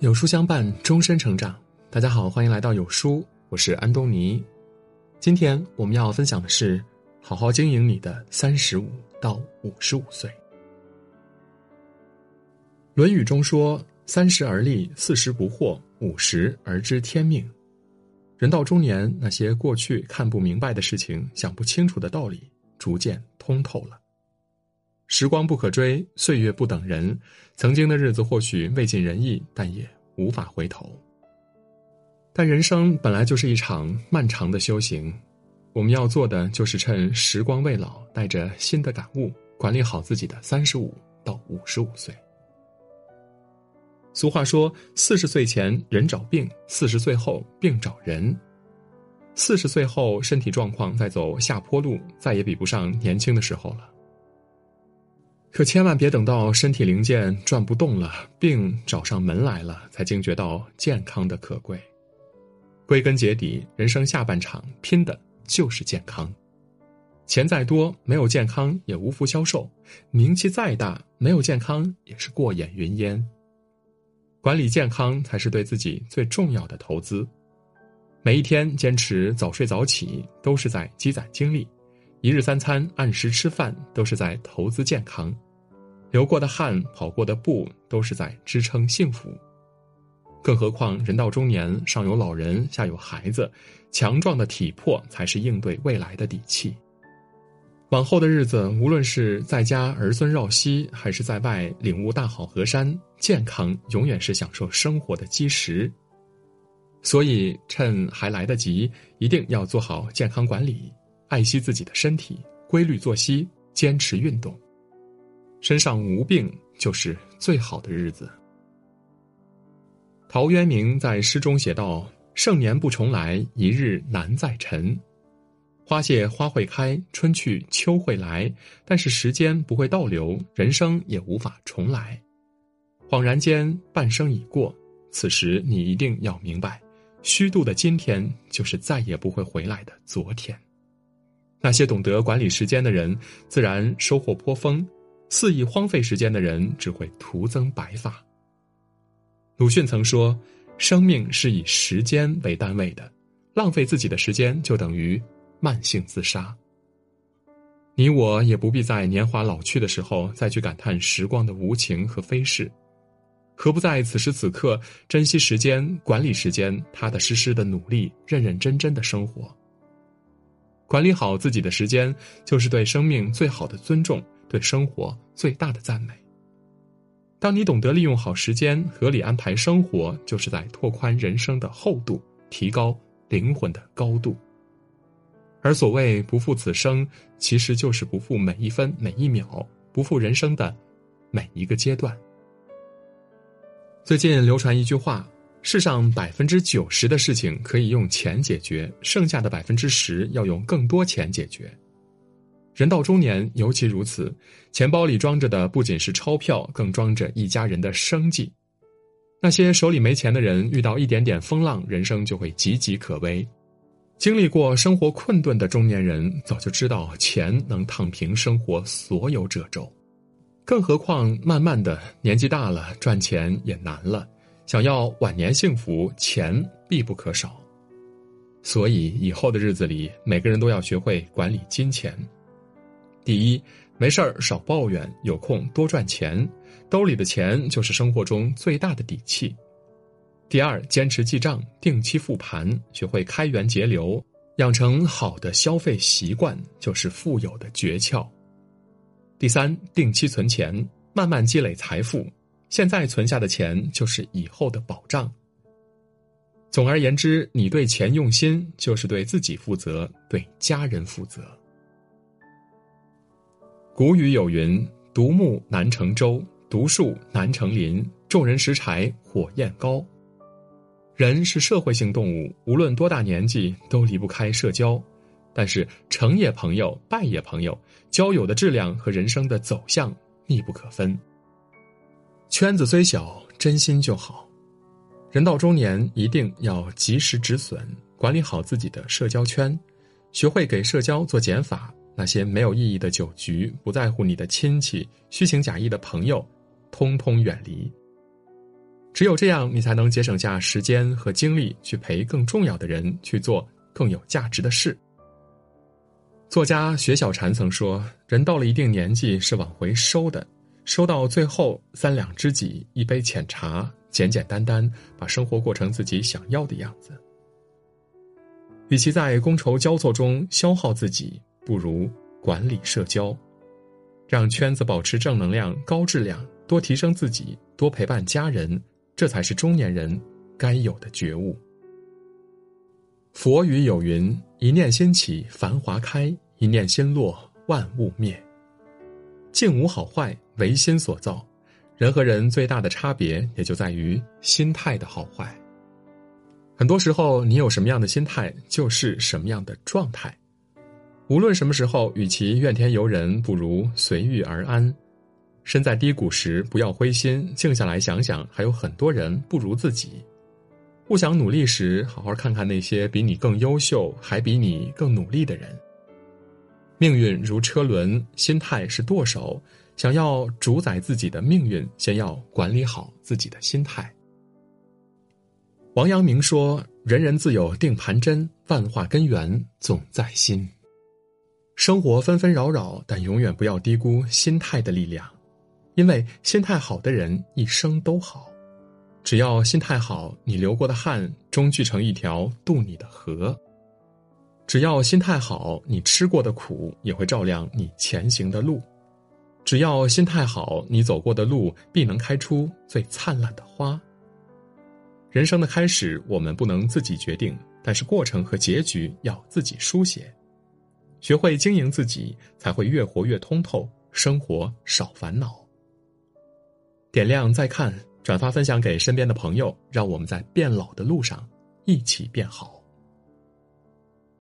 有书相伴，终身成长。大家好，欢迎来到有书，我是安东尼。今天我们要分享的是：好好经营你的三十五到五十五岁。《论语》中说：“三十而立，四十不惑，五十而知天命。”人到中年，那些过去看不明白的事情、想不清楚的道理，逐渐通透了。时光不可追，岁月不等人。曾经的日子或许未尽人意，但也无法回头。但人生本来就是一场漫长的修行，我们要做的就是趁时光未老，带着新的感悟，管理好自己的三十五到五十五岁。俗话说：“四十岁前人找病，四十岁后病找人。”四十岁后身体状况再走下坡路，再也比不上年轻的时候了。可千万别等到身体零件转不动了，病找上门来了，才惊觉到健康的可贵。归根结底，人生下半场拼的就是健康。钱再多，没有健康也无福消受；名气再大，没有健康也是过眼云烟。管理健康才是对自己最重要的投资。每一天坚持早睡早起，都是在积攒精力。一日三餐按时吃饭，都是在投资健康；流过的汗、跑过的步，都是在支撑幸福。更何况人到中年，上有老人，下有孩子，强壮的体魄才是应对未来的底气。往后的日子，无论是在家儿孙绕膝，还是在外领悟大好河山，健康永远是享受生活的基石。所以，趁还来得及，一定要做好健康管理。爱惜自己的身体，规律作息，坚持运动，身上无病就是最好的日子。陶渊明在诗中写道：“盛年不重来，一日难再晨。花谢花会开，春去秋会来，但是时间不会倒流，人生也无法重来。恍然间，半生已过，此时你一定要明白，虚度的今天就是再也不会回来的昨天。”那些懂得管理时间的人，自然收获颇丰；肆意荒废时间的人，只会徒增白发。鲁迅曾说：“生命是以时间为单位的，浪费自己的时间，就等于慢性自杀。”你我也不必在年华老去的时候，再去感叹时光的无情和飞逝，何不在此时此刻珍惜时间，管理时间，踏踏实实的努力，认认真真的生活？管理好自己的时间，就是对生命最好的尊重，对生活最大的赞美。当你懂得利用好时间，合理安排生活，就是在拓宽人生的厚度，提高灵魂的高度。而所谓不负此生，其实就是不负每一分每一秒，不负人生的每一个阶段。最近流传一句话。世上百分之九十的事情可以用钱解决，剩下的百分之十要用更多钱解决。人到中年尤其如此，钱包里装着的不仅是钞票，更装着一家人的生计。那些手里没钱的人，遇到一点点风浪，人生就会岌岌可危。经历过生活困顿的中年人，早就知道钱能烫平生活所有褶皱。更何况，慢慢的年纪大了，赚钱也难了。想要晚年幸福，钱必不可少。所以以后的日子里，每个人都要学会管理金钱。第一，没事儿少抱怨，有空多赚钱，兜里的钱就是生活中最大的底气。第二，坚持记账，定期复盘，学会开源节流，养成好的消费习惯，就是富有的诀窍。第三，定期存钱，慢慢积累财富。现在存下的钱就是以后的保障。总而言之，你对钱用心，就是对自己负责，对家人负责。古语有云：“独木难成舟，独树难成林。众人拾柴火焰高。”人是社会性动物，无论多大年纪，都离不开社交。但是，成也朋友，败也朋友，交友的质量和人生的走向密不可分。圈子虽小，真心就好。人到中年，一定要及时止损，管理好自己的社交圈，学会给社交做减法。那些没有意义的酒局，不在乎你的亲戚，虚情假意的朋友，通通远离。只有这样，你才能节省下时间和精力去陪更重要的人，去做更有价值的事。作家雪小禅曾说：“人到了一定年纪是往回收的，收到最后三两知己，一杯浅茶，简简单单把生活过成自己想要的样子。与其在觥筹交错中消耗自己，不如管理社交，让圈子保持正能量、高质量，多提升自己，多陪伴家人。”这才是中年人该有的觉悟。佛语有云：“一念心起，繁华开；一念心落，万物灭。”境无好坏，唯心所造。人和人最大的差别，也就在于心态的好坏。很多时候，你有什么样的心态，就是什么样的状态。无论什么时候，与其怨天尤人，不如随遇而安。身在低谷时，不要灰心，静下来想想，还有很多人不如自己。不想努力时，好好看看那些比你更优秀、还比你更努力的人。命运如车轮，心态是舵手。想要主宰自己的命运，先要管理好自己的心态。王阳明说：“人人自有定盘针，万化根源总在心。”生活纷纷扰扰，但永远不要低估心态的力量。因为心态好的人一生都好，只要心态好，你流过的汗终聚成一条渡你的河；只要心态好，你吃过的苦也会照亮你前行的路；只要心态好，你走过的路必能开出最灿烂的花。人生的开始，我们不能自己决定，但是过程和结局要自己书写。学会经营自己，才会越活越通透，生活少烦恼。点亮再看，转发分享给身边的朋友，让我们在变老的路上一起变好。